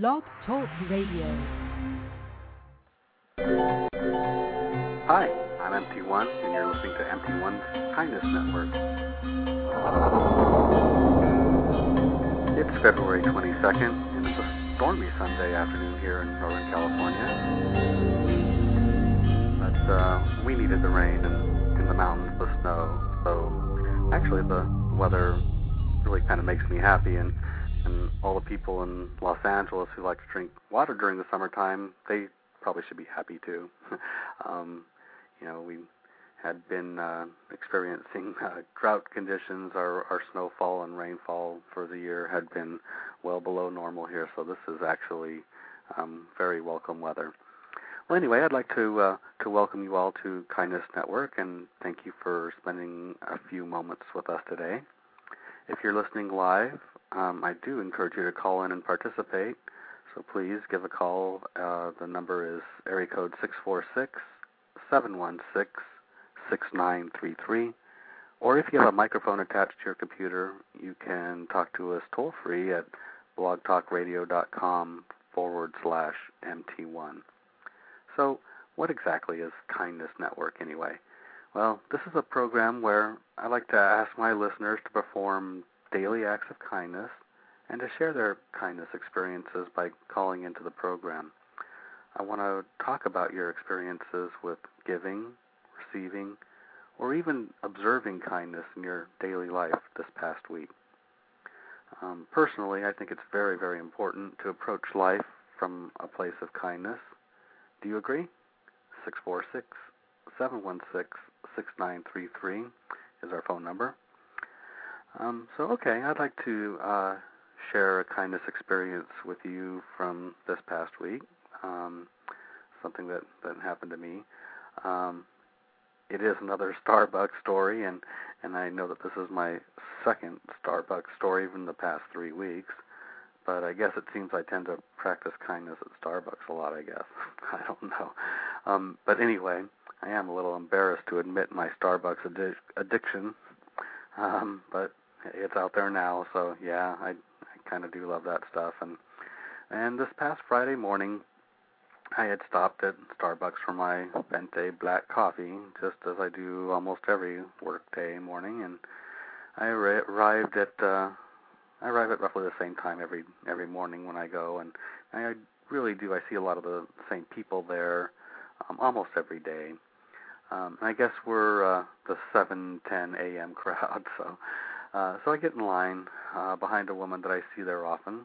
Blog Talk Radio. Hi, I'm MT1, and you're listening to MT1's Kindness Network. It's February 22nd, and it's a stormy Sunday afternoon here in Northern California. But uh, we needed the rain, and in the mountains, the snow. So actually, the weather really kind of makes me happy, and and all the people in Los Angeles who like to drink water during the summertime, they probably should be happy too. um, you know, we had been uh, experiencing uh, drought conditions. Our, our snowfall and rainfall for the year had been well below normal here, so this is actually um, very welcome weather. Well, anyway, I'd like to uh, to welcome you all to Kindness Network and thank you for spending a few moments with us today. If you're listening live, um, I do encourage you to call in and participate. So please give a call. Uh, the number is area code six four six seven one six six nine three three. Or if you have a microphone attached to your computer, you can talk to us toll free at blogtalkradio.com forward slash MT1. So, what exactly is Kindness Network anyway? Well, this is a program where I like to ask my listeners to perform daily acts of kindness and to share their kindness experiences by calling into the program. I want to talk about your experiences with giving, receiving, or even observing kindness in your daily life this past week. Um, personally, I think it's very, very important to approach life from a place of kindness. Do you agree? 646 716 6933 is our phone number. Um, so, okay, I'd like to uh, share a kindness experience with you from this past week. Um, something that that happened to me. Um, it is another Starbucks story, and and I know that this is my second Starbucks story in the past three weeks. But I guess it seems I tend to practice kindness at Starbucks a lot. I guess I don't know. Um, but anyway, I am a little embarrassed to admit my Starbucks addi- addiction. Um, but it's out there now, so yeah, I I kind of do love that stuff. And and this past Friday morning, I had stopped at Starbucks for my venti black coffee, just as I do almost every workday morning, and I ar- arrived at uh, I arrive at roughly the same time every every morning when I go, and I really do. I see a lot of the same people there um, almost every day. Um, I guess we're uh, the 7:10 a.m. crowd, so uh, so I get in line uh, behind a woman that I see there often,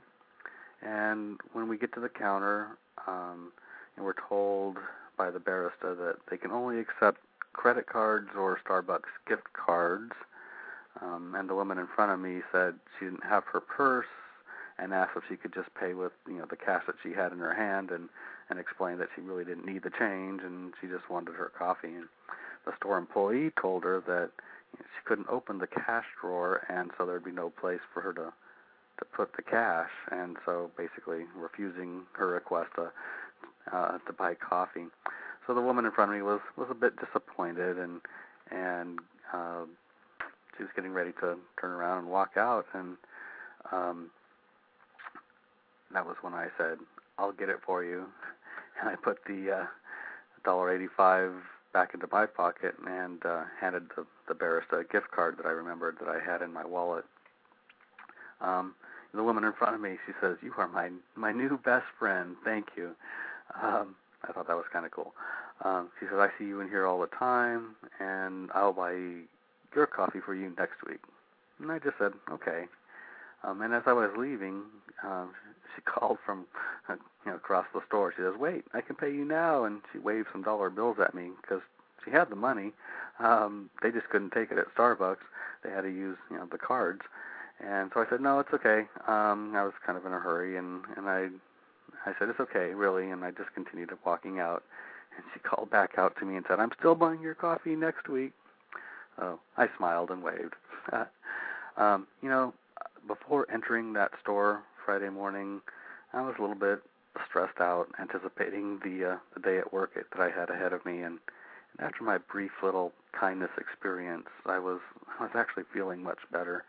and when we get to the counter, um, and we're told by the barista that they can only accept credit cards or Starbucks gift cards. Um, and the woman in front of me said she didn't have her purse and asked if she could just pay with you know the cash that she had in her hand and and explained that she really didn't need the change and she just wanted her coffee and the store employee told her that she couldn't open the cash drawer and so there'd be no place for her to to put the cash. And so basically refusing her request to uh, to buy coffee. So the woman in front of me was was a bit disappointed and and uh, she was getting ready to turn around and walk out. And um, that was when I said, "I'll get it for you," and I put the uh, dollar eighty-five back into my pocket and uh, handed the, the barista a gift card that I remembered that I had in my wallet. Um, the woman in front of me, she says, "You are my my new best friend. Thank you." Um, I thought that was kind of cool. Um, she says, "I see you in here all the time, and I'll buy your coffee for you next week." And I just said, "Okay." Um, and as I was leaving, um, she called from uh, you know across the store. She says, "Wait, I can pay you now," and she waved some dollar bills at me because she had the money. Um, they just couldn't take it at Starbucks. They had to use you know the cards. And so I said, "No, it's okay." Um, I was kind of in a hurry, and and I I said, "It's okay, really," and I just continued walking out. And she called back out to me and said, "I'm still buying your coffee next week." Oh, I smiled and waved. um, you know, before entering that store Friday morning, I was a little bit stressed out, anticipating the uh, the day at work that I had ahead of me. And, and after my brief little kindness experience, I was I was actually feeling much better.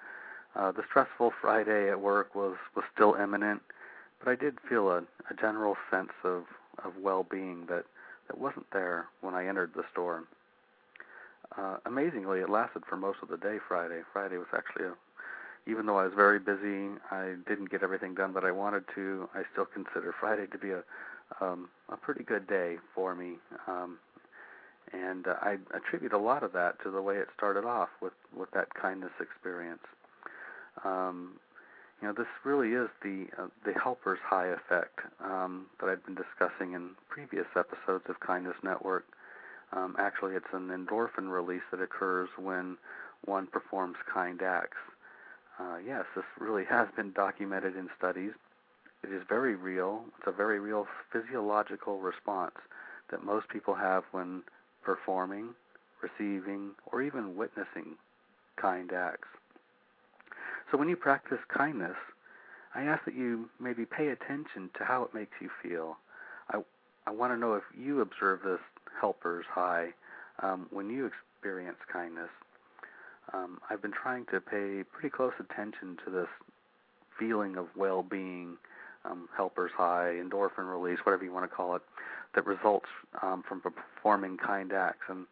Uh, the stressful Friday at work was was still imminent, but I did feel a, a general sense of, of well-being that, that wasn't there when I entered the store. Uh, amazingly, it lasted for most of the day Friday. Friday was actually a, even though I was very busy, I didn't get everything done that I wanted to. I still consider Friday to be a um, a pretty good day for me, um, and uh, I attribute a lot of that to the way it started off with with that kindness experience. Um, you know, this really is the uh, the helper's high effect um, that I've been discussing in previous episodes of Kindness Network. Um, actually, it's an endorphin release that occurs when one performs kind acts. Uh, yes, this really has been documented in studies. It is very real. It's a very real physiological response that most people have when performing, receiving, or even witnessing kind acts. So when you practice kindness, I ask that you maybe pay attention to how it makes you feel. I I want to know if you observe this helper's high um, when you experience kindness. Um, I've been trying to pay pretty close attention to this feeling of well-being, um, helper's high, endorphin release, whatever you want to call it, that results um, from performing kind acts. And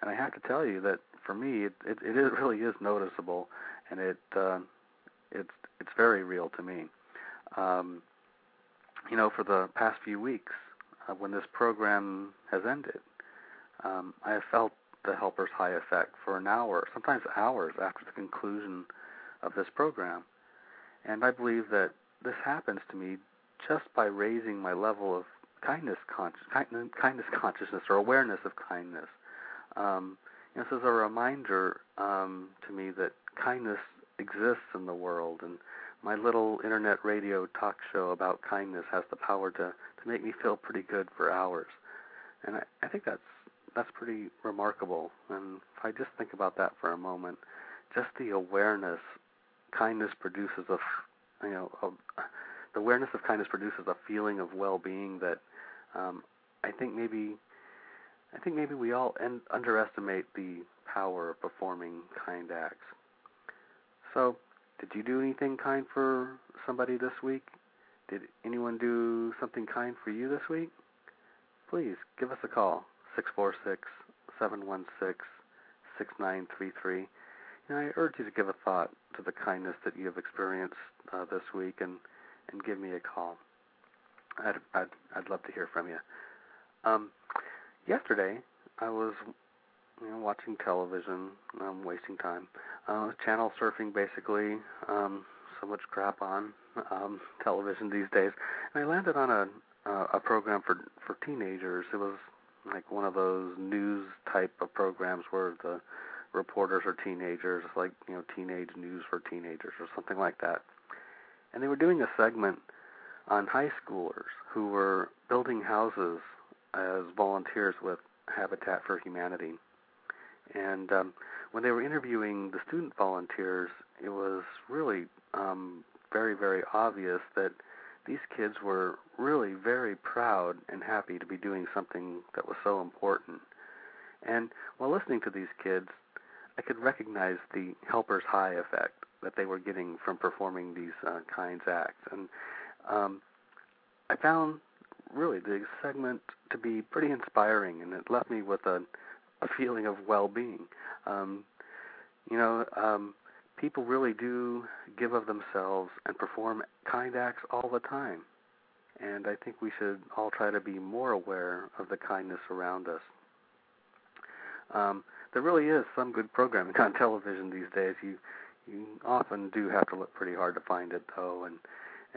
and I have to tell you that for me, it it, it is, really is noticeable, and it uh, it's it's very real to me. Um, you know, for the past few weeks, uh, when this program has ended, um, I have felt the helper's high effect for an hour, sometimes hours after the conclusion of this program. And I believe that this happens to me just by raising my level of kindness, conscious, kindness consciousness or awareness of kindness. Um, this is a reminder um, to me that kindness exists in the world, and my little internet radio talk show about kindness has the power to to make me feel pretty good for hours, and I, I think that's that's pretty remarkable. And if I just think about that for a moment, just the awareness kindness produces a you know a, the awareness of kindness produces a feeling of well-being that um, I think maybe I think maybe we all en- underestimate the power of performing kind acts. So, did you do anything kind for somebody this week? Did anyone do something kind for you this week? Please give us a call, 646 716 6933. And I urge you to give a thought to the kindness that you have experienced uh, this week and, and give me a call. I'd, I'd, I'd love to hear from you. Um, yesterday, I was you know, watching television, um, wasting time, uh, channel surfing basically. Um, so much crap on um, television these days, and I landed on a uh, a program for for teenagers. It was like one of those news type of programs where the reporters are teenagers, like you know, teenage news for teenagers or something like that. And they were doing a segment on high schoolers who were building houses as volunteers with Habitat for Humanity. And um, when they were interviewing the student volunteers, it was really um, very, very obvious that these kids were really very proud and happy to be doing something that was so important. And while listening to these kids, I could recognize the helper's high effect that they were getting from performing these uh, kinds acts. And um, I found really the segment to be pretty inspiring, and it left me with a, a feeling of well-being. Um, you know, um, people really do give of themselves and perform kind acts all the time, and I think we should all try to be more aware of the kindness around us. Um, there really is some good programming on television these days. You you often do have to look pretty hard to find it, though, and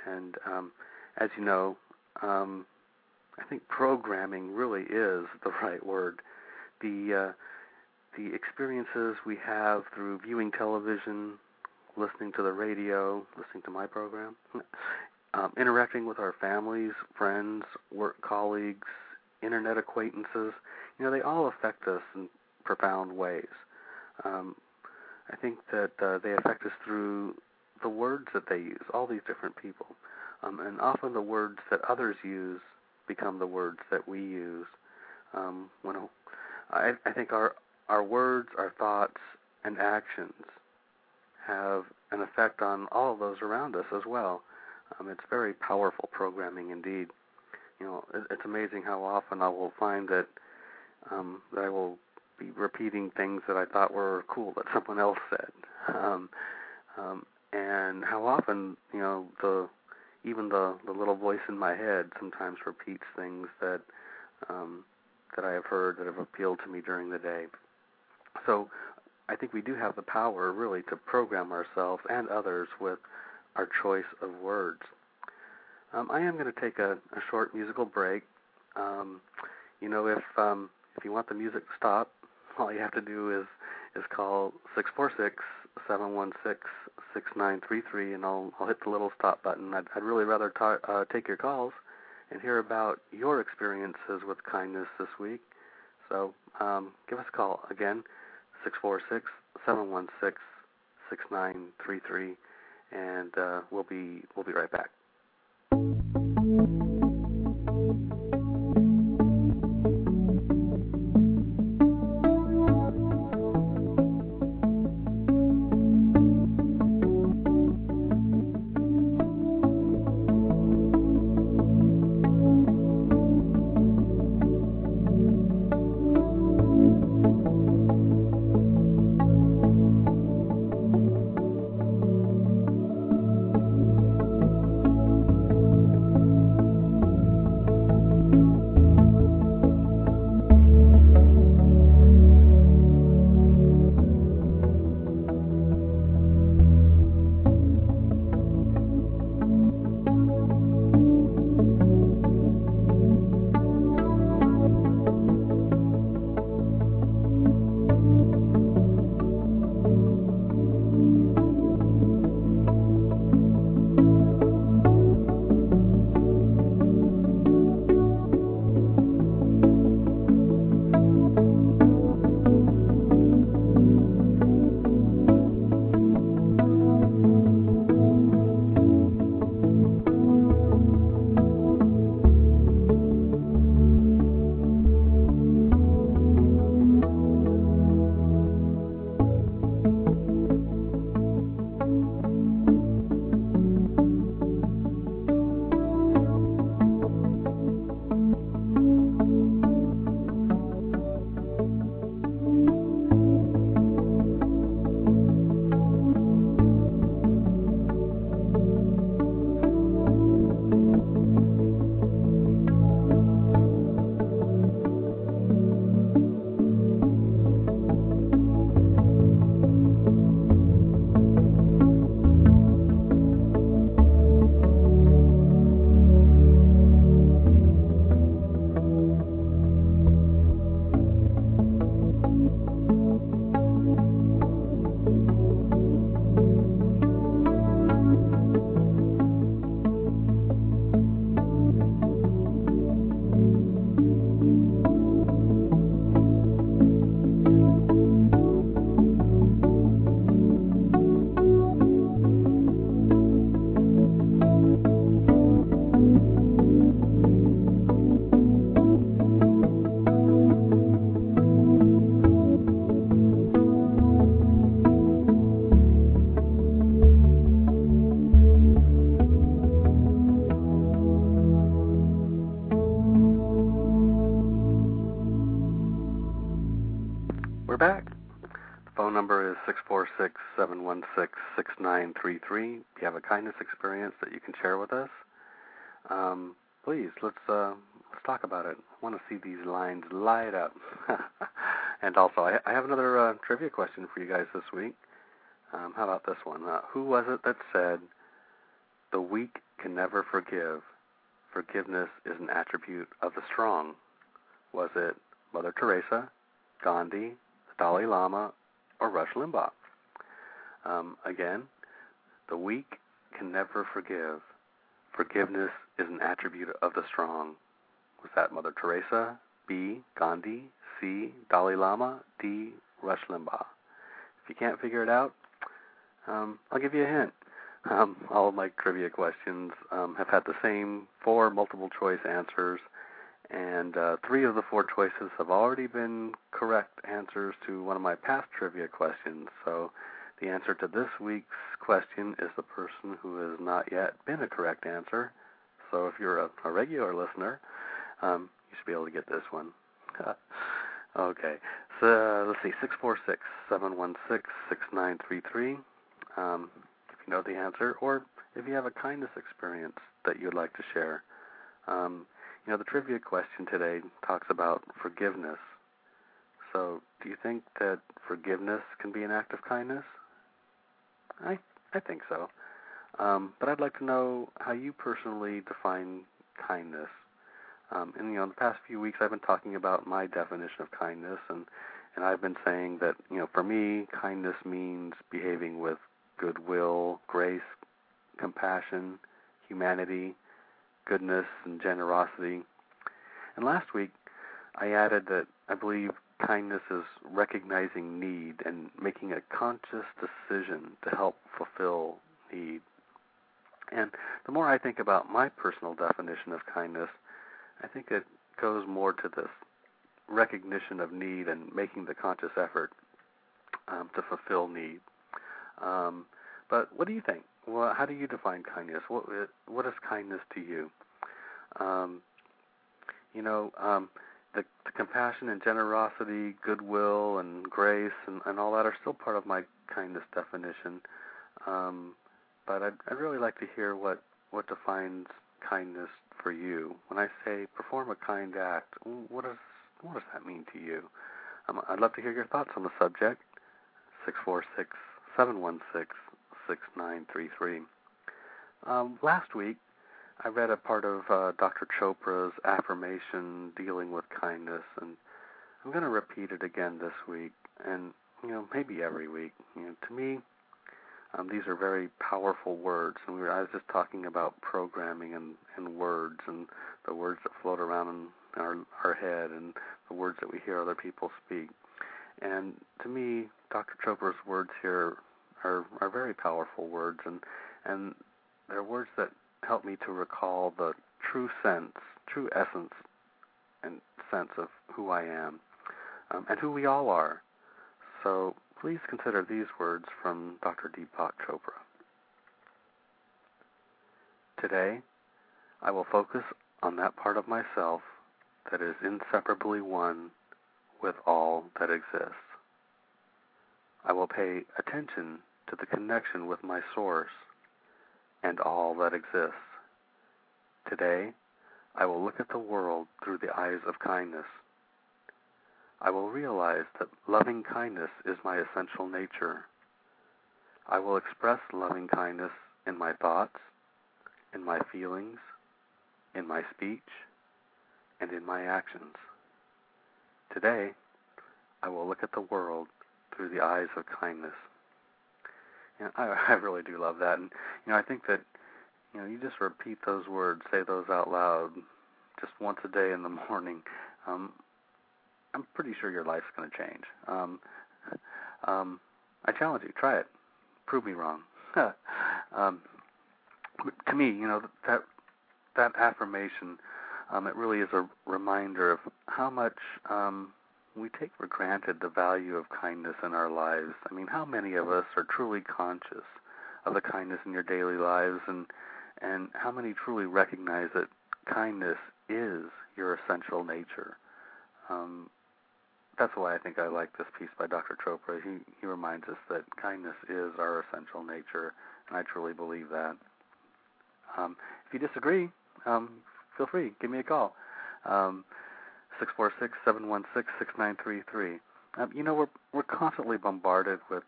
and um, as you know, um, I think programming really is the right word. The uh, the experiences we have through viewing television, listening to the radio, listening to my program, um, interacting with our families, friends, work colleagues, internet acquaintances, you know, they all affect us in profound ways. Um, I think that uh, they affect us through the words that they use, all these different people. Um, and often the words that others use become the words that we use. Um, when I, I think our our words, our thoughts, and actions have an effect on all of those around us as well. Um, it's very powerful programming indeed. You know, it, it's amazing how often I will find that um, that I will be repeating things that I thought were cool that someone else said, um, um, and how often you know the even the the little voice in my head sometimes repeats things that um, that I have heard that have appealed to me during the day. So I think we do have the power really to program ourselves and others with our choice of words. Um, I am going to take a, a short musical break. Um, you know, if um, if you want the music to stop, all you have to do is is call six four six seven one six six nine three three, and I'll I'll hit the little stop button. I'd, I'd really rather ta- uh, take your calls and hear about your experiences with kindness this week. So um, give us a call again, six four six seven one six six nine three three, and uh, we'll be we'll be right back. Talk about it. I want to see these lines light up. and also, I, I have another uh, trivia question for you guys this week. Um, how about this one? Uh, who was it that said, "The weak can never forgive. Forgiveness is an attribute of the strong"? Was it Mother Teresa, Gandhi, the Dalai Lama, or Rush Limbaugh? Um, again, the weak can never forgive. Forgiveness is an attribute of the strong. Was that Mother Teresa? B. Gandhi? C. Dalai Lama? D. Rush Limbaugh? If you can't figure it out, um, I'll give you a hint. Um, all of my trivia questions um, have had the same four multiple choice answers, and uh, three of the four choices have already been correct answers to one of my past trivia questions. So The answer to this week's question is the person who has not yet been a correct answer. So if you're a, a regular listener, um, you should be able to get this one. okay, so uh, let's see, six four six seven one six six nine three three. Um, if you know the answer, or if you have a kindness experience that you'd like to share. Um, you know, the trivia question today talks about forgiveness. So, do you think that forgiveness can be an act of kindness? I I think so. Um, but I'd like to know how you personally define kindness. Um, and you know, in the past few weeks, I've been talking about my definition of kindness, and and I've been saying that you know, for me, kindness means behaving with goodwill, grace, compassion, humanity, goodness, and generosity. And last week, I added that I believe kindness is recognizing need and making a conscious decision to help fulfill need. And the more I think about my personal definition of kindness, I think it goes more to this recognition of need and making the conscious effort um, to fulfill need. Um, but what do you think? Well, how do you define kindness? What what is kindness to you? Um, you know, um, the, the compassion and generosity, goodwill and grace and, and all that are still part of my kindness definition. Um, but I'd, I'd really like to hear what what defines kindness for you. When I say perform a kind act, what does what does that mean to you? Um, I'd love to hear your thoughts on the subject. Six four six seven one six 6933. Um, last week, I read a part of uh, Dr. Chopra's affirmation dealing with kindness, and I'm going to repeat it again this week, and you know maybe every week. You know, to me, um, these are very powerful words, and we were, I was just talking about programming and, and words, and the words that float around in our our head, and the words that we hear other people speak. And to me, Dr. Chopra's words here are are very powerful words, and and they're words that help me to recall the true sense, true essence, and sense of who I am, um, and who we all are. So please consider these words from Dr. Deepak Chopra. Today, I will focus on that part of myself that is inseparably one with all that exists. I will pay attention to the connection with my source and all that exists. Today, I will look at the world through the eyes of kindness. I will realize that loving kindness is my essential nature. I will express loving kindness in my thoughts, in my feelings, in my speech, and in my actions. Today, I will look at the world through the eyes of kindness. I, I really do love that, and you know, I think that you know, you just repeat those words, say those out loud, just once a day in the morning. Um, I'm pretty sure your life's going to change. Um, um, I challenge you, try it. Prove me wrong. um, to me, you know that that affirmation, um, it really is a reminder of how much um, we take for granted the value of kindness in our lives. I mean, how many of us are truly conscious of the kindness in your daily lives, and and how many truly recognize that kindness is your essential nature? Um, that's why I think I like this piece by Dr. Chopra. He he reminds us that kindness is our essential nature, and I truly believe that. Um, if you disagree, um, feel free, give me a call. Um, Six four six seven one six six nine three three. Um, you know, we're we're constantly bombarded with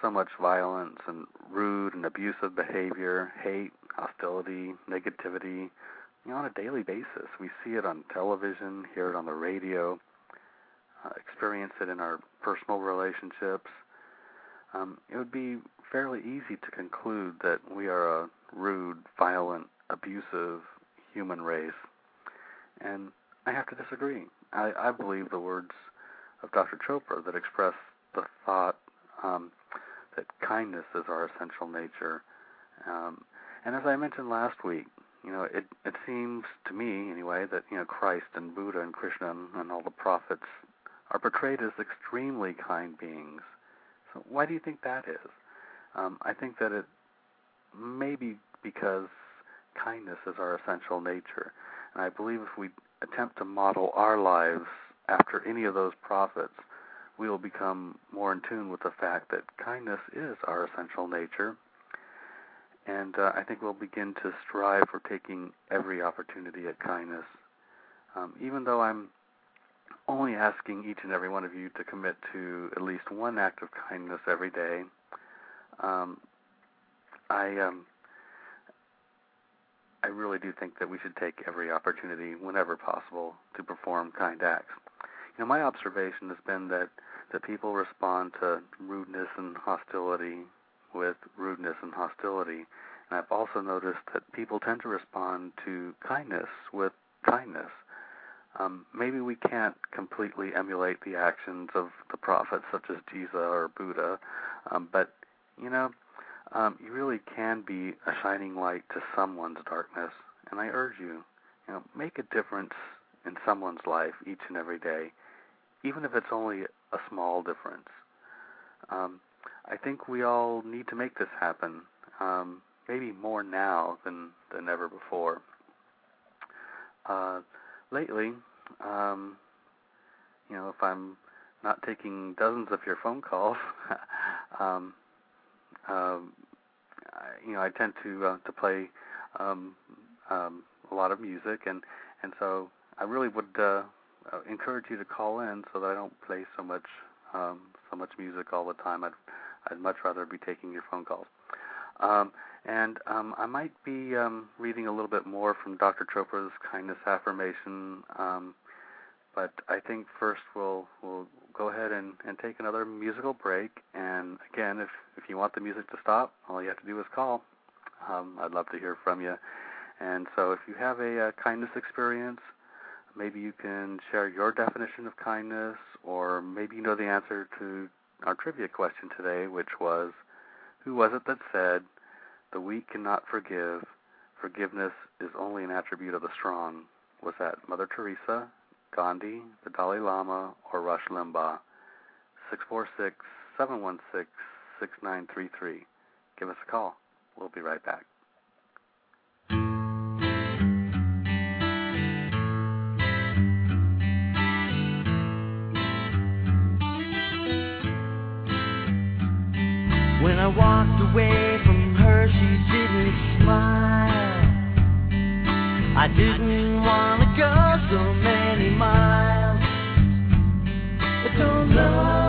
so much violence and rude and abusive behavior, hate, hostility, negativity. You know, on a daily basis, we see it on television, hear it on the radio, uh, experience it in our personal relationships. Um, it would be fairly easy to conclude that we are a rude, violent, abusive human race. And I have to disagree. I, I believe the words of Dr. Chopra that express the thought um, that kindness is our essential nature. Um, and as I mentioned last week, you know, it it seems to me anyway that you know Christ and Buddha and Krishna and, and all the prophets are portrayed as extremely kind beings. So why do you think that is? Um, I think that it may be because kindness is our essential nature. And I believe if we attempt to model our lives after any of those prophets, we will become more in tune with the fact that kindness is our essential nature. And uh, I think we'll begin to strive for taking every opportunity at kindness. Um, even though I'm only asking each and every one of you to commit to at least one act of kindness every day, um, I um, I really do think that we should take every opportunity, whenever possible, to perform kind acts. You know, my observation has been that that people respond to rudeness and hostility with rudeness and hostility, and I've also noticed that people tend to respond to kindness with kindness. Um, maybe we can't completely emulate the actions of the prophets such as Jesus or Buddha, um, but you know, um, you really can be a shining light to someone's darkness. And I urge you, you know, make a difference in someone's life each and every day, even if it's only a small difference. Um, I think we all need to make this happen, um, maybe more now than than ever before. Uh, lately, um, you know, if I'm not taking dozens of your phone calls, um, um, I, you know, I tend to uh, to play um, um, a lot of music, and and so I really would uh, uh, encourage you to call in so that I don't play so much um, so much music all the time. I'd I'd much rather be taking your phone calls. Um, and um, I might be um, reading a little bit more from Dr. Chopra's kindness affirmation. Um, but I think first we'll we'll go ahead and, and take another musical break. And again, if if you want the music to stop, all you have to do is call. Um, I'd love to hear from you. And so, if you have a, a kindness experience, maybe you can share your definition of kindness, or maybe you know the answer to our trivia question today, which was, "Who was it that said, the weak cannot forgive? Forgiveness is only an attribute of the strong." Was that Mother Teresa, Gandhi, the Dalai Lama, or Rush Limbaugh. 646 716 6933. Give us a call. We'll be right back. I walked away from her, she didn't smile. I didn't want to go so many miles. I don't know.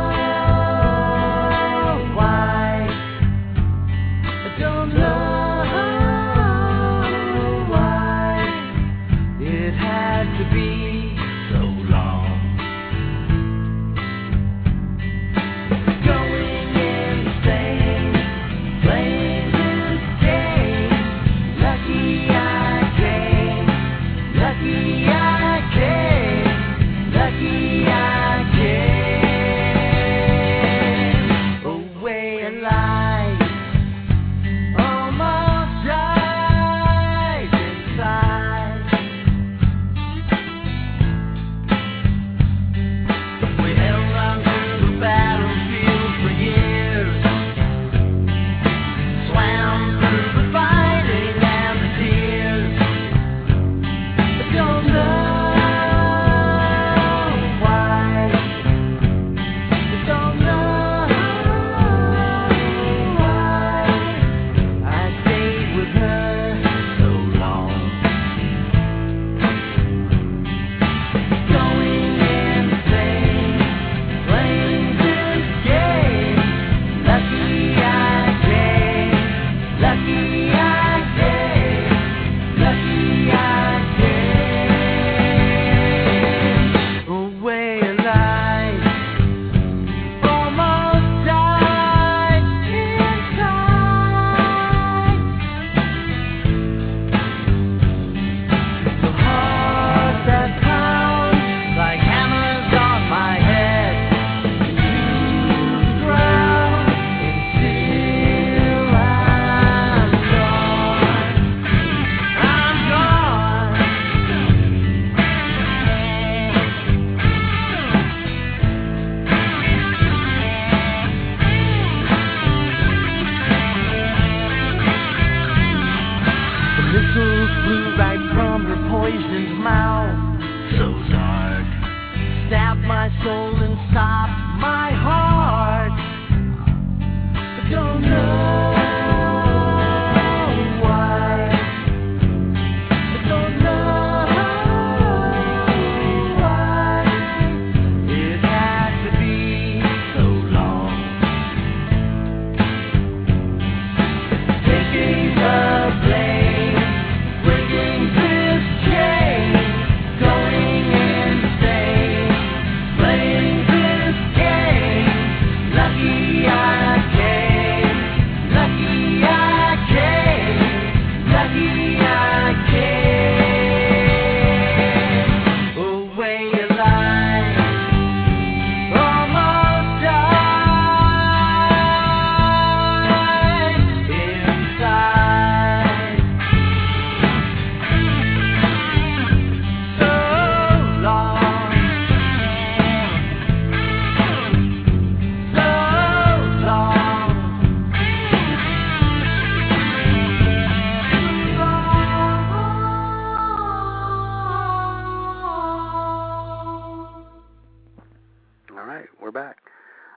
Right, we're back.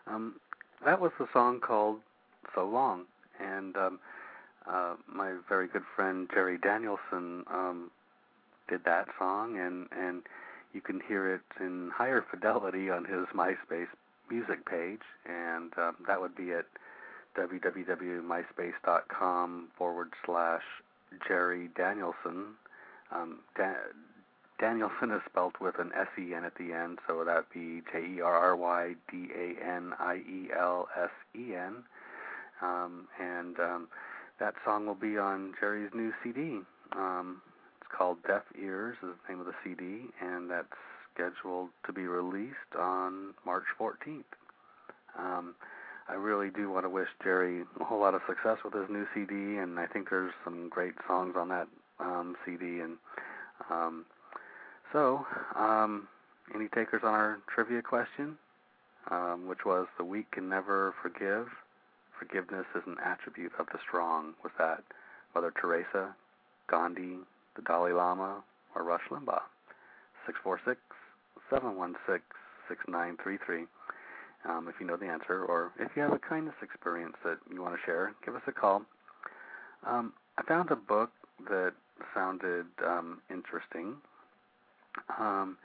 Um, that was the song called "So Long," and um, uh, my very good friend Jerry Danielsen um, did that song, and and you can hear it in higher fidelity on his MySpace music page, and um, that would be at www.myspace.com forward slash Jerry Danielsen. Um, da- Danielsen is spelled with an S E N at the end, so that'd be J E R R Y D A N I E L S E N. Um, and um, that song will be on Jerry's new CD. Um, it's called Deaf Ears, is the name of the CD, and that's scheduled to be released on March 14th. Um, I really do want to wish Jerry a whole lot of success with his new CD, and I think there's some great songs on that um, CD. And um, so, um, any takers on our trivia question, um, which was the weak can never forgive. Forgiveness is an attribute of the strong. Was that Mother Teresa, Gandhi, the Dalai Lama, or Rush Limbaugh? Six four six seven one six six nine three three. Um, if you know the answer, or if you have a kindness experience that you want to share, give us a call. Um, I found a book that sounded um, interesting, um,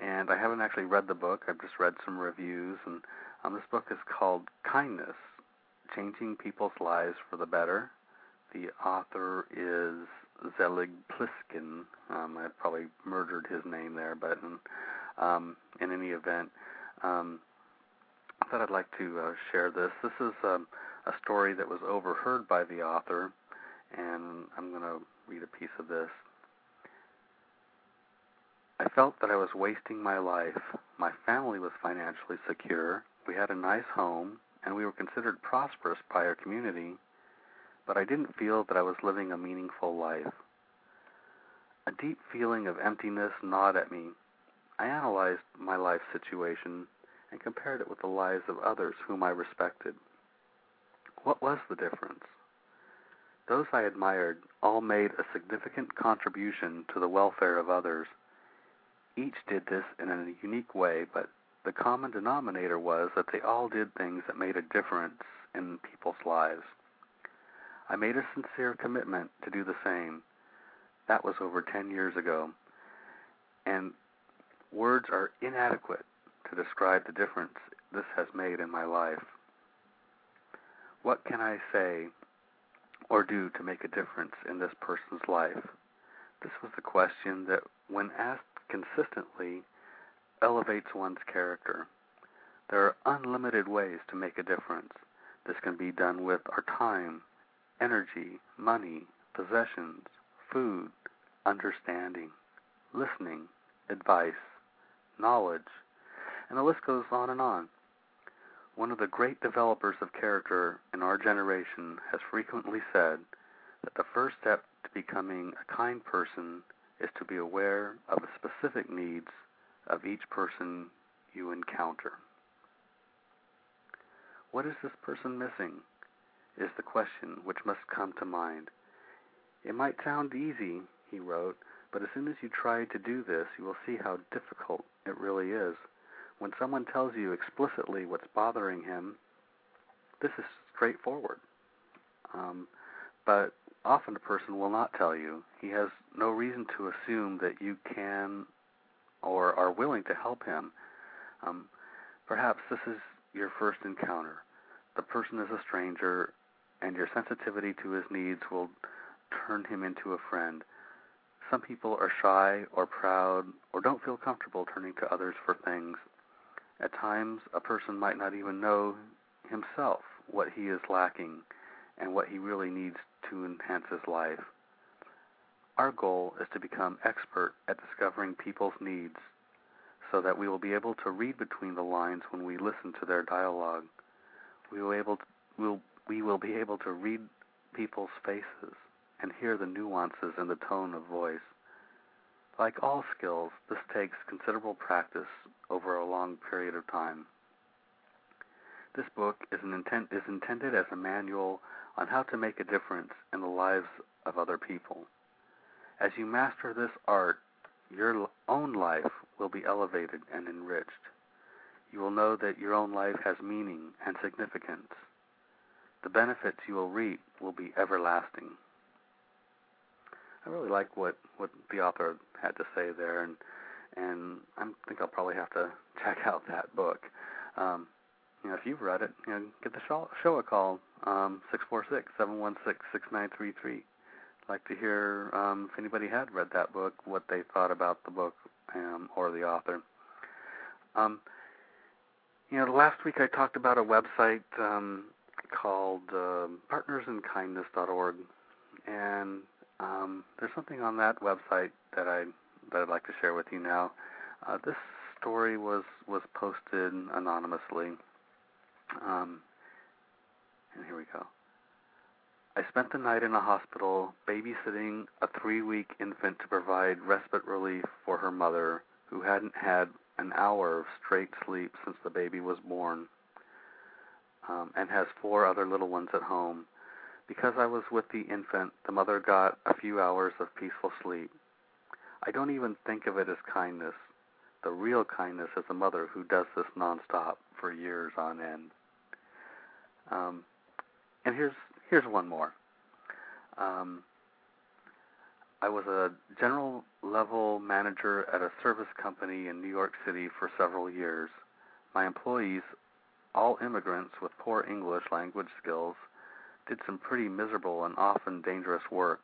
and I haven't actually read the book. I've just read some reviews, and um, this book is called Kindness: Changing People's Lives for the Better. The author is Zelig Pliskin. Um, I probably murdered his name there, but um, in any event, um, I thought I'd like to uh, share this. This is um, a story that was overheard by the author, and I'm going to read a piece of this. I felt that I was wasting my life. My family was financially secure. We had a nice home, and we were considered prosperous by our community, but I didn't feel that I was living a meaningful life. A deep feeling of emptiness gnawed at me. I analyzed my life situation and compared it with the lives of others whom I respected. What was the difference? Those I admired all made a significant contribution to the welfare of others. Each did this in a unique way, but the common denominator was that they all did things that made a difference in people's lives. I made a sincere commitment to do the same. That was over 10 years ago. And words are inadequate to describe the difference this has made in my life. What can I say or do to make a difference in this person's life? This was the question that, when asked consistently, elevates one's character. There are unlimited ways to make a difference. This can be done with our time, energy, money, possessions, food, understanding, listening, advice, knowledge, and the list goes on and on. One of the great developers of character in our generation has frequently said that the first step to becoming a kind person is to be aware of the specific needs of each person you encounter. What is this person missing? Is the question which must come to mind. It might sound easy, he wrote, But as soon as you try to do this, you will see how difficult it really is. When someone tells you explicitly what's bothering him, this is straightforward. Um, but often a person will not tell you. He has no reason to assume that you can or are willing to help him. Um, perhaps this is your first encounter. The person is a stranger, and your sensitivity to his needs will turn him into a friend. Some people are shy or proud or don't feel comfortable turning to others for things. At times, a person might not even know himself what he is lacking and what he really needs to enhance his life. Our goal is to become expert at discovering people's needs so that we will be able to read between the lines when we listen to their dialogue. We will, able to, we'll, we will be able to read people's faces and hear the nuances in the tone of voice. Like all skills, this takes considerable practice over a long period of time. This book is, intent, is intended as a manual on how to make a difference in the lives of other people. As you master this art, your own life will be elevated and enriched. You will know that your own life has meaning and significance. The benefits you will reap will be everlasting. I really like what, what the author had to say there, and and I think I'll probably have to check out that book. Um, you know, if you've read it, you know, give the show, show a call, um, six four six seven one six six nine three three. Like to hear um, if anybody had read that book, what they thought about the book um, or the author. Um, you know, last week I talked about a website um, called uh, partnersinkindness.org, and um, there's something on that website that I that I'd like to share with you now. Uh, this story was was posted anonymously. Um, and here we go. I spent the night in a hospital babysitting a three week infant to provide respite relief for her mother, who hadn't had an hour of straight sleep since the baby was born, um, and has four other little ones at home. Because I was with the infant, the mother got a few hours of peaceful sleep. I don't even think of it as kindness. The real kindness is a mother who does this nonstop for years on end. Um, and here's here's one more. Um, I was a general level manager at a service company in New York City for several years. My employees, all immigrants with poor English language skills, did some pretty miserable and often dangerous work.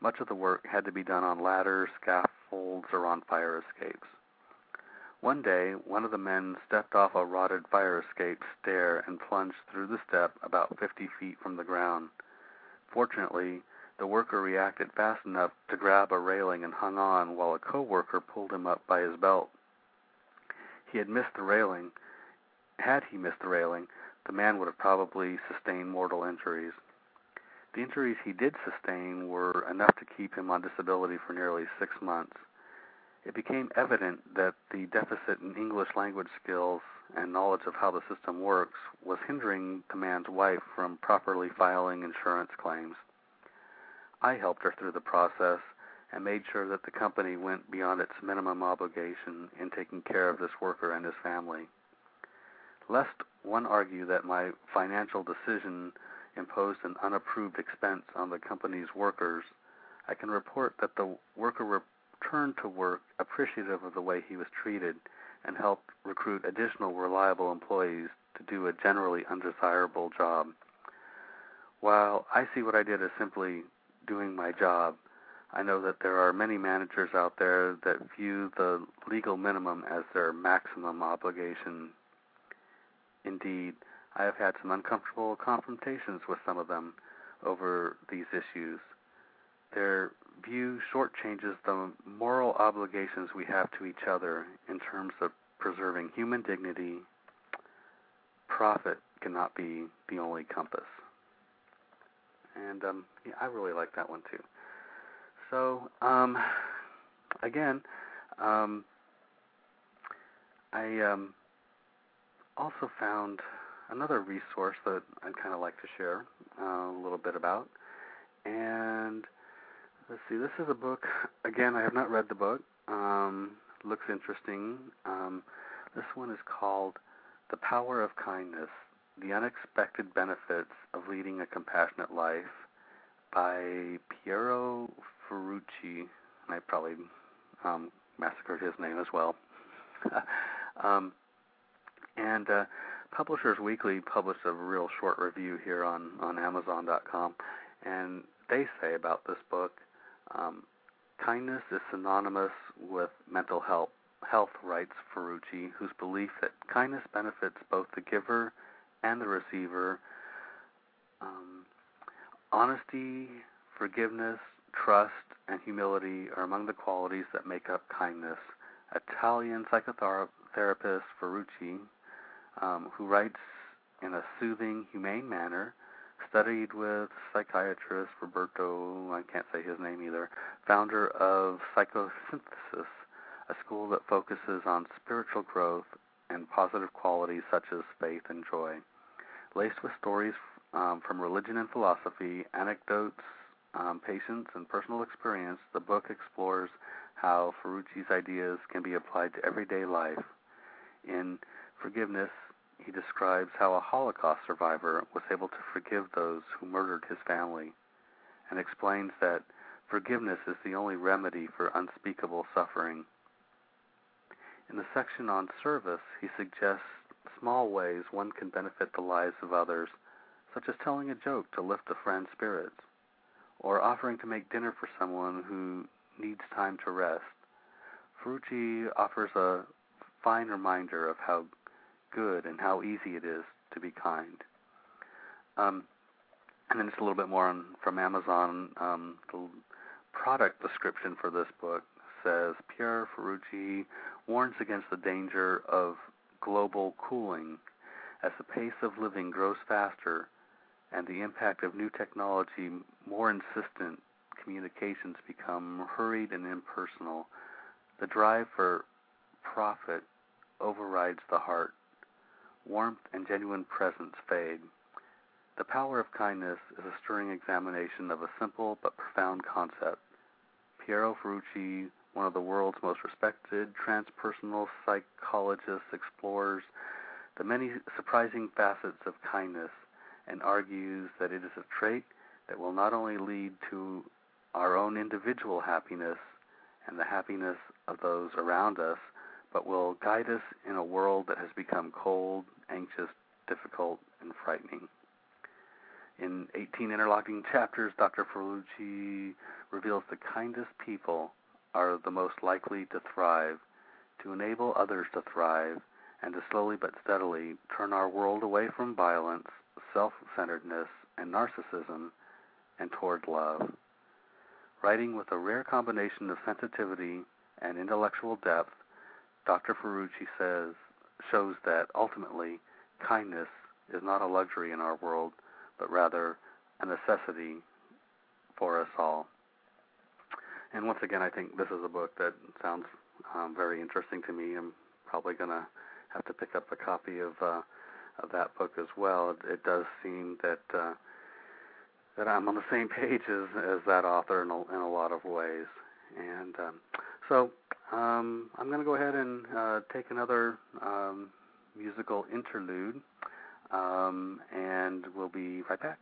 Much of the work had to be done on ladders, scaffolds, or on fire escapes. One day, one of the men stepped off a rotted fire escape stair and plunged through the step about 50 feet from the ground. Fortunately, the worker reacted fast enough to grab a railing and hung on while a co-worker pulled him up by his belt. He had missed the railing. Had he missed the railing, the man would have probably sustained mortal injuries. The injuries he did sustain were enough to keep him on disability for nearly six months. It became evident that the deficit in English language skills and knowledge of how the system works was hindering the man's wife from properly filing insurance claims. I helped her through the process and made sure that the company went beyond its minimum obligation in taking care of this worker and his family. Lest one argue that my financial decision imposed an unapproved expense on the company's workers, I can report that the worker returned to work appreciative of the way he was treated and helped recruit additional reliable employees to do a generally undesirable job. While I see what I did as simply doing my job, I know that there are many managers out there that view the legal minimum as their maximum obligation. Indeed, I have had some uncomfortable confrontations with some of them over these issues. Their view shortchanges the moral obligations we have to each other in terms of preserving human dignity. Profit cannot be the only compass. And um, yeah, I really like that one too. So, um, again, um, I um, also found another resource that I'd kind of like to share uh, a little bit about. And Let's see. This is a book. Again, I have not read the book. Um, looks interesting. Um, this one is called "The Power of Kindness: The Unexpected Benefits of Leading a Compassionate Life" by Piero Ferrucci. I probably um, massacred his name as well. um, and uh, Publishers Weekly published a real short review here on on Amazon.com, and they say about this book, um, kindness is synonymous with mental health. Health writes Ferrucci, whose belief that kindness benefits both the giver and the receiver. Um, honesty, forgiveness, trust, and humility are among the qualities that make up kindness. Italian psychotherapist Ferrucci, um, who writes in a soothing, humane manner, studied with psychiatrist Roberto, I can't say his name either, founder of Psychosynthesis, a school that focuses on spiritual growth and positive qualities such as faith and joy. Laced with stories um, from religion and philosophy, anecdotes, um, patients, and personal experience, the book explores how Ferrucci's ideas can be applied to everyday life. In Forgiveness, he describes how a Holocaust survivor was able to forgive those who murdered his family and explains that forgiveness is the only remedy for unspeakable suffering. In the section on service, he suggests small ways one can benefit the lives of others, such as telling a joke to lift a friend's spirits, or offering to make dinner for someone who needs time to rest. Ferrucci offers a fine reminder of how good and how easy it is to be kind. Um, and then just a little bit more on, from Amazon. Um, the product description for this book says Pierre Ferrucci warns against the danger of global cooling as the pace of living grows faster and the impact of new technology more insistent communications become hurried and impersonal. The drive for profit overrides the heart warmth and genuine presence fade. The power of kindness is a stirring examination of a simple but profound concept. Piero Ferrucci, one of the world's most respected transpersonal psychologists, explores the many surprising facets of kindness and argues that it is a trait that will not only lead to our own individual happiness and the happiness of those around us, but will guide us in a world that has become cold, anxious, difficult, and frightening. In 18 interlocking chapters, Dr. Ferrucci reveals the kindest people are the most likely to thrive, to enable others to thrive, and to slowly but steadily turn our world away from violence, self centeredness, and narcissism and toward love. Writing with a rare combination of sensitivity and intellectual depth, Dr. Ferrucci says shows that ultimately kindness is not a luxury in our world, but rather a necessity for us all. And once again, I think this is a book that sounds um, very interesting to me. I'm probably going to have to pick up a copy of uh, of that book as well. It, it does seem that uh, that I'm on the same page as, as that author in a, in a lot of ways. And um, so um, I'm going to go ahead and uh, take another um, musical interlude, um, and we'll be right back.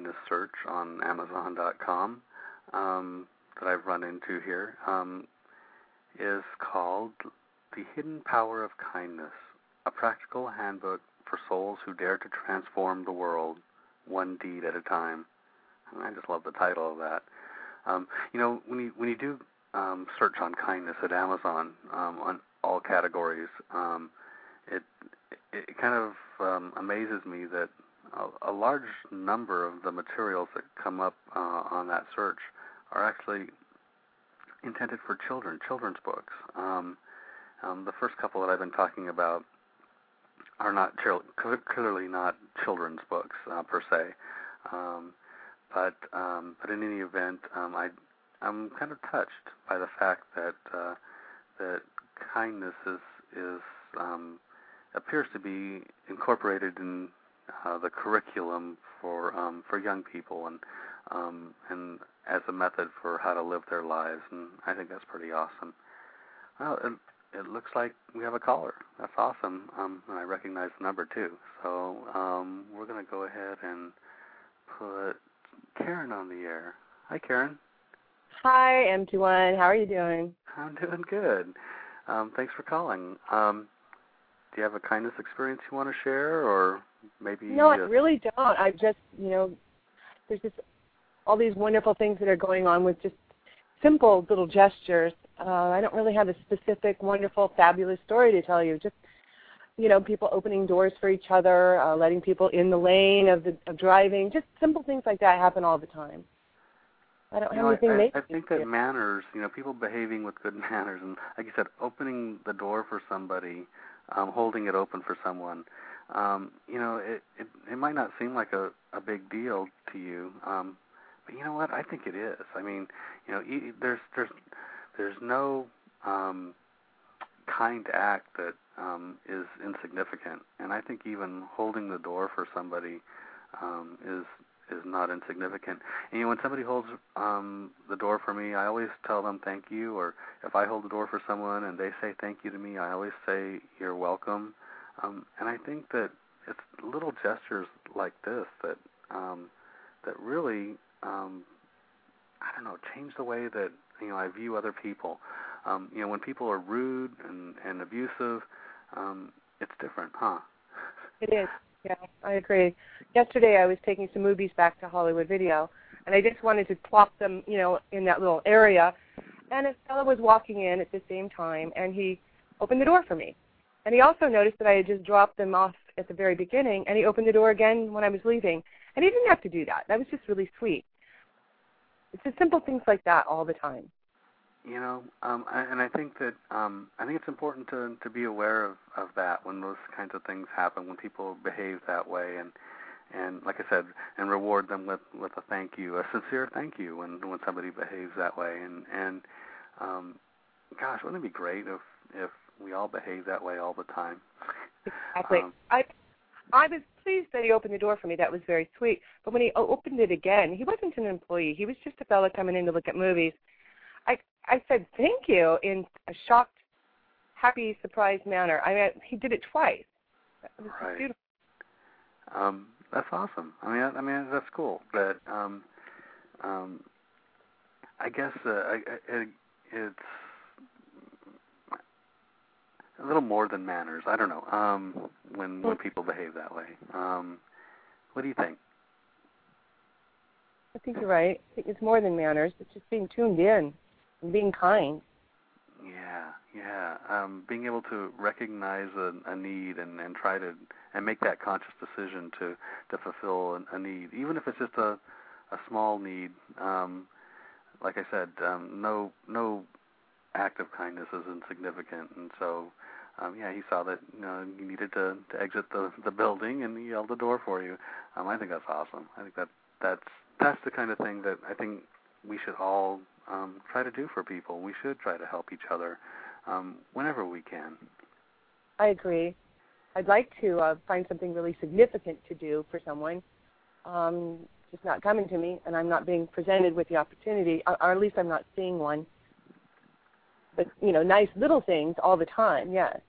Kindness search on Amazon.com um, that I've run into here um, is called The Hidden Power of Kindness A Practical Handbook for Souls Who Dare to Transform the World, One Deed at a Time. And I just love the title of that. Um, you know, when you when you do um, search on kindness at Amazon um, on all categories, um, it it kind of um, amazes me that a, large number of the materials that come up uh, on that search are actually intended for children, children's books. Um, um, the first couple that I've been talking about are not chil- clearly not children's books uh, per se, um, but um, but in any event, um, I I'm kind of touched by the fact that uh, that kindness is is um, appears to be incorporated in uh, the curriculum for um, for young people and um, and as a method for how to live their lives, and I think that's pretty awesome. Well, it, it looks like we have a caller. That's awesome, um, and I recognize the number too. So um, we're going to go ahead and put Karen on the air. Hi, Karen. Hi, MT1. How are you doing? I'm doing good. Um, thanks for calling. Um, do you have a kindness experience you want to share, or maybe? No, I really don't. I just, you know, there's just all these wonderful things that are going on with just simple little gestures. Uh, I don't really have a specific, wonderful, fabulous story to tell you. Just, you know, people opening doors for each other, uh, letting people in the lane of the of driving. Just simple things like that happen all the time. I don't you have know, anything. I, I, I think that manners, you know, people behaving with good manners, and like you said, opening the door for somebody, um, holding it open for someone. Um, you know, it, it it might not seem like a a big deal to you, um, but you know what? I think it is. I mean, you know, there's there's there's no um, kind act that um, is insignificant, and I think even holding the door for somebody um, is is not insignificant. And you know, when somebody holds um, the door for me, I always tell them thank you. Or if I hold the door for someone and they say thank you to me, I always say you're welcome. Um, and I think that it's little gestures like this that um, that really, um, I don't know, change the way that you know I view other people. Um, you know, when people are rude and, and abusive, um, it's different, huh? It is. Yeah, I agree. Yesterday I was taking some movies back to Hollywood Video, and I just wanted to plop them, you know, in that little area. And a fellow was walking in at the same time, and he opened the door for me. And he also noticed that I had just dropped them off at the very beginning, and he opened the door again when I was leaving. And he didn't have to do that. That was just really sweet. It's just simple things like that all the time. You know, um, I, and I think that um, I think it's important to to be aware of of that when those kinds of things happen, when people behave that way, and and like I said, and reward them with with a thank you, a sincere thank you when when somebody behaves that way, and and um, gosh, wouldn't it be great if if we all behave that way all the time? Exactly. Um, I I was pleased that he opened the door for me. That was very sweet. But when he o- opened it again, he wasn't an employee. He was just a fellow coming in to look at movies. I I said thank you in a shocked, happy, surprised manner. I mean, he did it twice. It was Right. beautiful. Um, that's awesome. I mean, I, I mean that's cool. But um, um, I guess uh, I, I, it, it's a little more than manners. I don't know. Um, when when people behave that way. Um, what do you think? I think you're right. I think it's more than manners. It's just being tuned in being kind. Yeah, yeah. Um, being able to recognize a, a need and, and try to and make that conscious decision to to fulfill a, a need, even if it's just a a small need. Um, like I said, um, no no act of kindness is insignificant, and so um, yeah, he saw that you know you needed to, to exit the the building, and he held the door for you. Um, I think that's awesome. I think that that's that's the kind of thing that I think we should all um, try to do for people. We should try to help each other um, whenever we can. I agree. I'd like to uh, find something really significant to do for someone. Um, just not coming to me, and I'm not being presented with the opportunity, or, or at least I'm not seeing one. But you know nice little things all the time. Yes.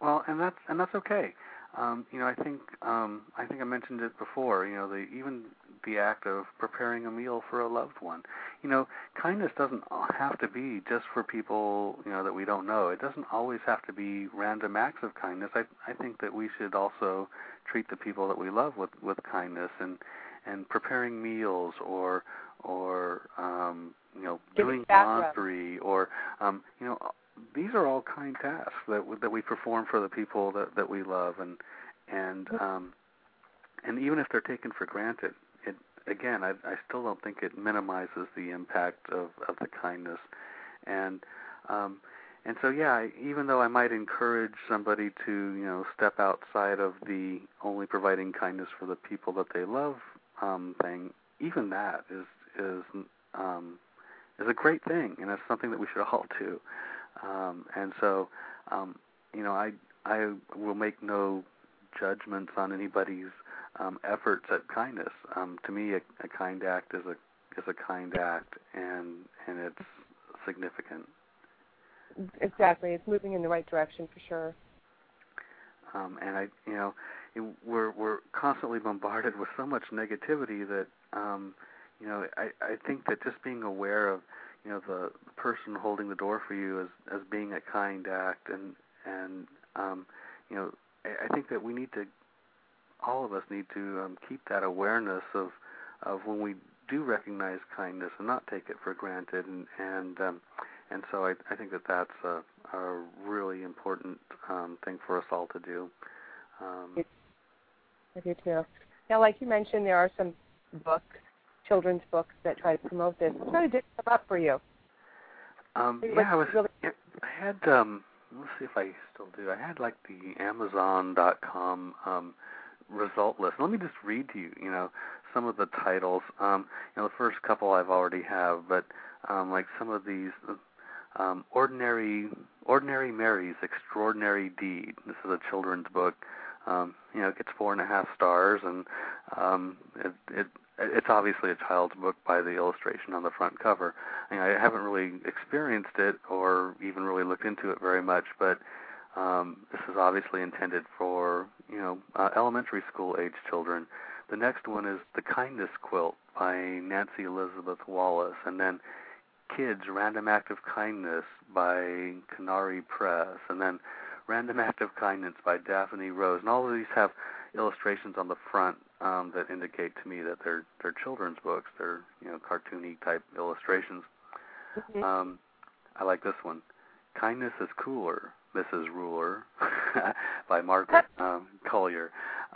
Well, and that's and that's okay. Um, you know, I think um, I think I mentioned it before. You know, the even the act of preparing a meal for a loved one. You know, kindness doesn't have to be just for people you know that we don't know. It doesn't always have to be random acts of kindness. I I think that we should also treat the people that we love with with kindness and and preparing meals or or um, you know doing laundry or um, you know these are all kind tasks that that we perform for the people that that we love and and um and even if they're taken for granted again i i still don't think it minimizes the impact of of the kindness. And um and so yeah even though i might encourage somebody to you know step outside of the only providing kindness for the people that they love um thing even that is is um is a great thing and it's something that we should all do. Um, and so, um, you know, I I will make no judgments on anybody's um, efforts at kindness. Um, to me, a, a kind act is a is a kind act, and and it's significant. Exactly, it's moving in the right direction for sure. Um, and I, you know, we're we're constantly bombarded with so much negativity that, um, you know, I I think that just being aware of you know the, the person holding the door for you as as being a kind act and and um you know I, I think that we need to all of us need to um keep that awareness of of when we do recognize kindness and not take it for granted and and um and so I I think that that's a a really important um thing for us all to do um I do too. Now, like you mentioned, there are some books children's books that try to promote this. Try to dig them up for you. Um, yeah, I was. I had. Um, let's see if I still do. I had like the Amazon.com um, result list. Let me just read to you. You know, some of the titles. Um, you know, the first couple I've already have, but um, like some of these. Um, ordinary, ordinary Mary's extraordinary deed. This is a children's book. Um, you know, it gets four and a half stars, and um, it, it it's obviously a child's book by the illustration on the front cover. I, mean, I haven't really experienced it or even really looked into it very much, but um, this is obviously intended for you know uh, elementary school age children. The next one is The Kindness Quilt by Nancy Elizabeth Wallace, and then Kids Random Act of Kindness by Conari Press, and then Random Act of Kindness by Daphne Rose. And all of these have illustrations on the front um, that indicate to me that they're they're children's books. They're you know cartoony type illustrations. Mm-hmm. Um, I like this one. Kindness is cooler, Mrs. Ruler, by Margaret um, Collier.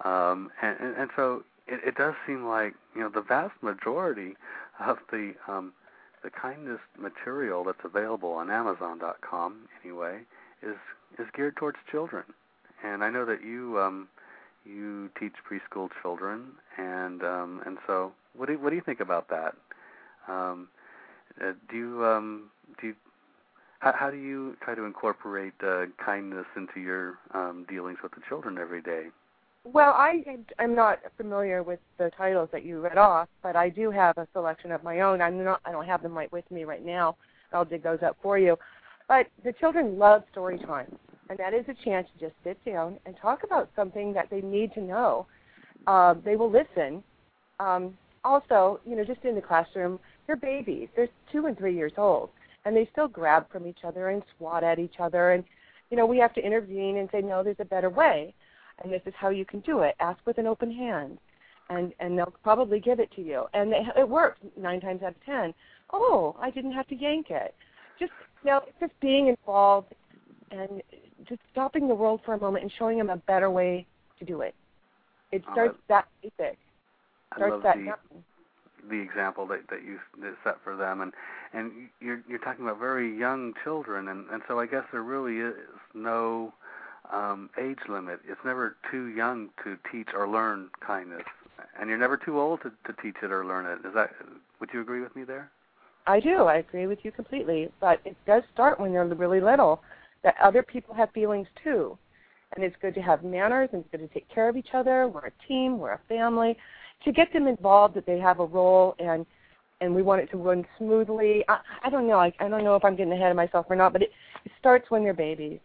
Um, and, and, and so it, it does seem like you know the vast majority of the um, the kindness material that's available on Amazon.com anyway is is geared towards children. And I know that you um, you teach preschool children, and um, and so what do you, what do you think about that? Um, uh, do you um, do you, how, how do you try to incorporate uh, kindness into your um, dealings with the children every day? Well, I I'm not familiar with the titles that you read off, but I do have a selection of my own. I'm not I don't have them right with me right now. I'll dig those up for you. But the children love story time and that is a chance to just sit down and talk about something that they need to know. Uh, they will listen. Um, also, you know, just in the classroom, they're babies. They're two and three years old, and they still grab from each other and swat at each other. And you know, we have to intervene and say, no, there's a better way, and this is how you can do it. Ask with an open hand, and and they'll probably give it to you. And they, it works nine times out of ten. Oh, I didn't have to yank it. Just you know, just being involved and just stopping the world for a moment and showing them a better way to do it. It starts oh, that basic. Starts that the, the example that that you that set for them, and and you're you're talking about very young children, and and so I guess there really is no um, age limit. It's never too young to teach or learn kindness, and you're never too old to, to teach it or learn it. Is that? Would you agree with me there? I do. I agree with you completely. But it does start when they're really little that other people have feelings too. And it's good to have manners and it's good to take care of each other. We're a team, we're a family. To get them involved that they have a role and and we want it to run smoothly. I, I don't know. I, I don't know if I'm getting ahead of myself or not, but it, it starts when they're babies.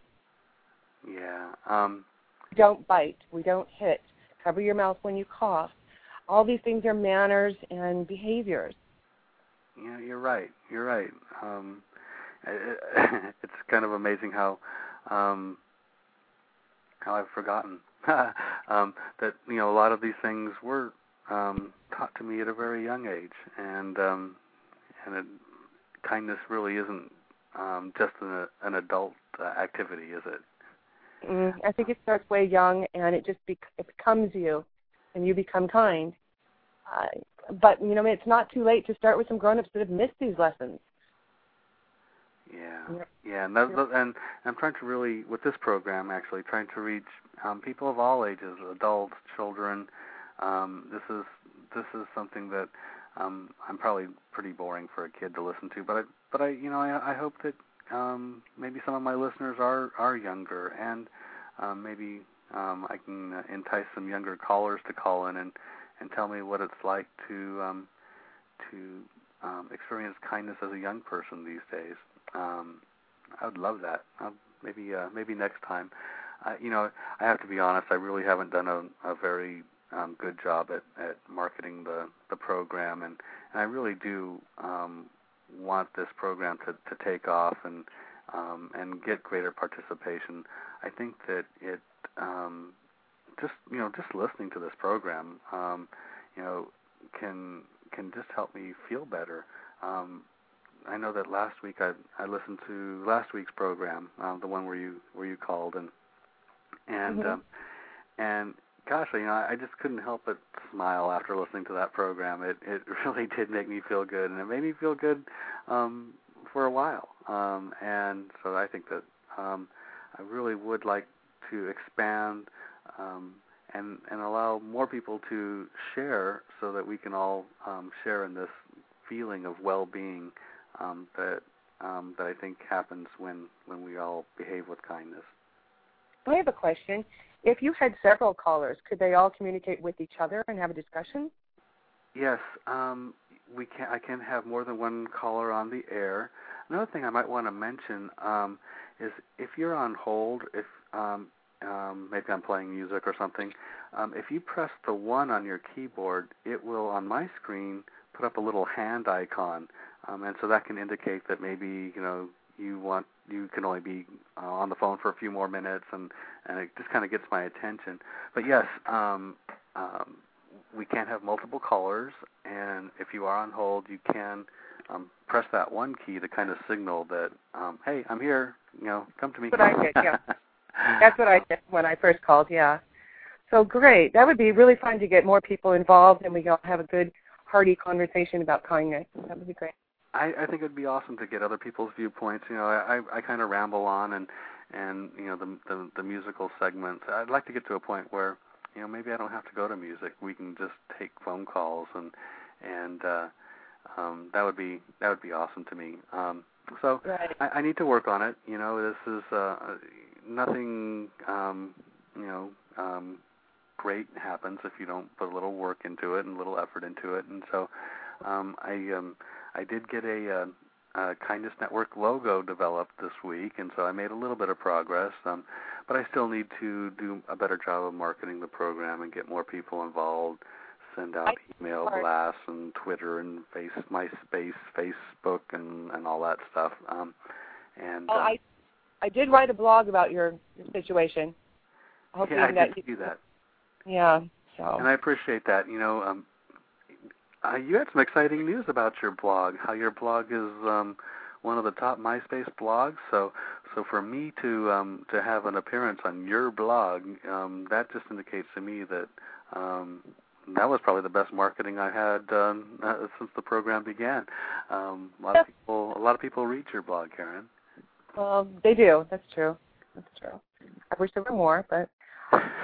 Yeah. Um, don't bite. We don't hit. Cover your mouth when you cough. All these things are manners and behaviors. Yeah, you're right. You're right. Um, it's kind of amazing how um, how I've forgotten um, that you know a lot of these things were um, taught to me at a very young age, and um, and it, kindness really isn't um, just an, an adult uh, activity, is it? Mm, I think it starts way young, and it just bec- it becomes you, and you become kind. Uh, but you know, it's not too late to start with some grown-ups that have missed these lessons. Yeah, yeah, and, that, and I'm trying to really, with this program, actually trying to reach um, people of all ages, adults, children. Um, this is this is something that um, I'm probably pretty boring for a kid to listen to, but I, but I, you know, I, I hope that um, maybe some of my listeners are are younger, and um, maybe um, I can entice some younger callers to call in and and tell me what it's like to um, to um, experience kindness as a young person these days. Um, I would love that. Uh, maybe uh, maybe next time. Uh, you know, I have to be honest. I really haven't done a, a very um, good job at, at marketing the the program, and, and I really do um, want this program to, to take off and um, and get greater participation. I think that it um, just you know just listening to this program, um, you know, can can just help me feel better. Um, I know that last week I I listened to last week's program, uh, the one where you where you called and and mm-hmm. um, and gosh, you know, I just couldn't help but smile after listening to that program. It it really did make me feel good, and it made me feel good um, for a while. Um, and so I think that um, I really would like to expand um, and and allow more people to share, so that we can all um, share in this feeling of well-being um, that um, that I think happens when when we all behave with kindness. I have a question. If you had several callers, could they all communicate with each other and have a discussion? Yes, um, we can. I can have more than one caller on the air. Another thing I might want to mention um, is if you're on hold, if um, um, maybe I'm playing music or something, um, if you press the one on your keyboard, it will on my screen put up a little hand icon, um, and so that can indicate that maybe you know you want you can only be uh, on the phone for a few more minutes, and and it just kind of gets my attention. But yes, um, um, we can't have multiple callers, and if you are on hold, you can um, press that one key to kind of signal that, um, hey, I'm here. You know, come to me. That's what I did. Yeah, that's what I did when I first called. Yeah. So great. That would be really fun to get more people involved, and we all have a good, hearty conversation about kindness. That would be great. I, I think it'd be awesome to get other people's viewpoints. You know, I I, I kind of ramble on and and you know the, the the musical segments. I'd like to get to a point where you know maybe I don't have to go to music. We can just take phone calls and and uh, um, that would be that would be awesome to me. Um, so right. I, I need to work on it. You know, this is uh, nothing. Um, you know, um, great happens if you don't put a little work into it and a little effort into it. And so um, I um, I did get a, uh, a Kindness Network logo developed this week, and so I made a little bit of progress. Um, but I still need to do a better job of marketing the program and get more people involved. Send out email blasts and Twitter and face MySpace, Facebook, and and all that stuff. Um, and um, I I did write a blog about your, your situation. Hoping yeah, I that did you, see that. Yeah. So. And I appreciate that. You know, um, uh, you had some exciting news about your blog. How your blog is um, one of the top MySpace blogs. So, so for me to um, to have an appearance on your blog, um, that just indicates to me that um, that was probably the best marketing I had um, uh, since the program began. Um, a lot of people, a lot of people read your blog, Karen. Well, they do. That's true. That's true. I wish there were more, but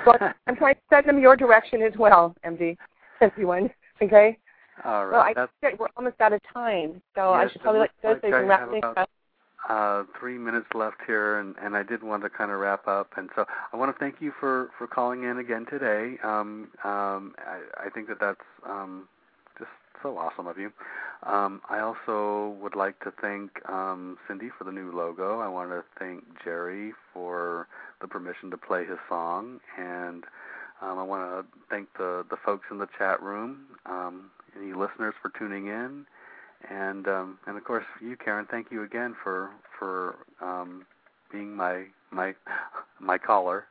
but I'm trying to send them your direction as well, MD. Everyone, okay? All right. Well, I think we're almost out of time, so yes, I should probably let you go so you can wrap things up. uh, three minutes left here, and, and I did want to kind of wrap up. And so I want to thank you for, for calling in again today. Um, um, I, I think that that's um, just so awesome of you. Um, I also would like to thank um, Cindy for the new logo. I want to thank Jerry for the permission to play his song, and um, I want to thank the the folks in the chat room, any listeners for tuning in, and um, and of course you, Karen. Thank you again for for um, being my my my caller.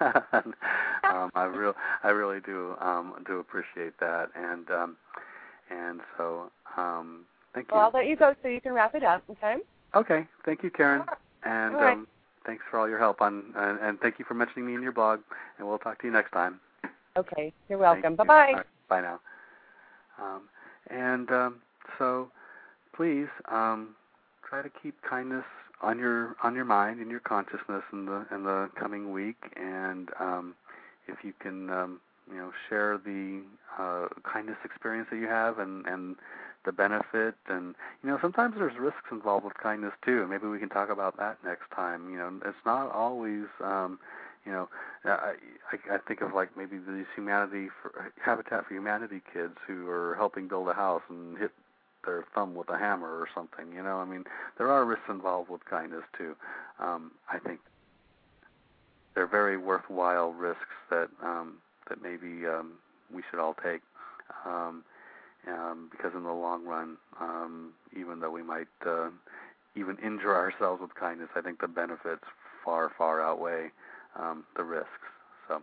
um, I real I really do um, do appreciate that, and um, and so um, thank you. Well, I'll let you go so you can wrap it up. Okay. Okay. Thank you, Karen. And right. um, thanks for all your help on, and, and thank you for mentioning me in your blog. And we'll talk to you next time. Okay. You're welcome. Bye bye. Right, bye now. Um, and um, so, please um, try to keep kindness on your on your mind and your consciousness in the in the coming week. And um, if you can, um, you know, share the uh, kindness experience that you have and and the benefit. And you know sometimes there's risks involved with kindness too. Maybe we can talk about that next time. You know it's not always um you know i i, think of like maybe these humanity for habitat for humanity kids who are helping build a house and hit their thumb with a hammer or something you know? I mean there are risks involved with kindness too. Um i think they're very worthwhile risks that um that maybe um we should all take um um, because in the long run, um, even though we might uh, even injure ourselves with kindness, I think the benefits far, far outweigh um, the risks. So,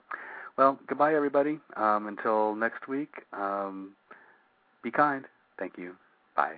well, goodbye, everybody. Um, until next week, um, be kind. Thank you. Bye.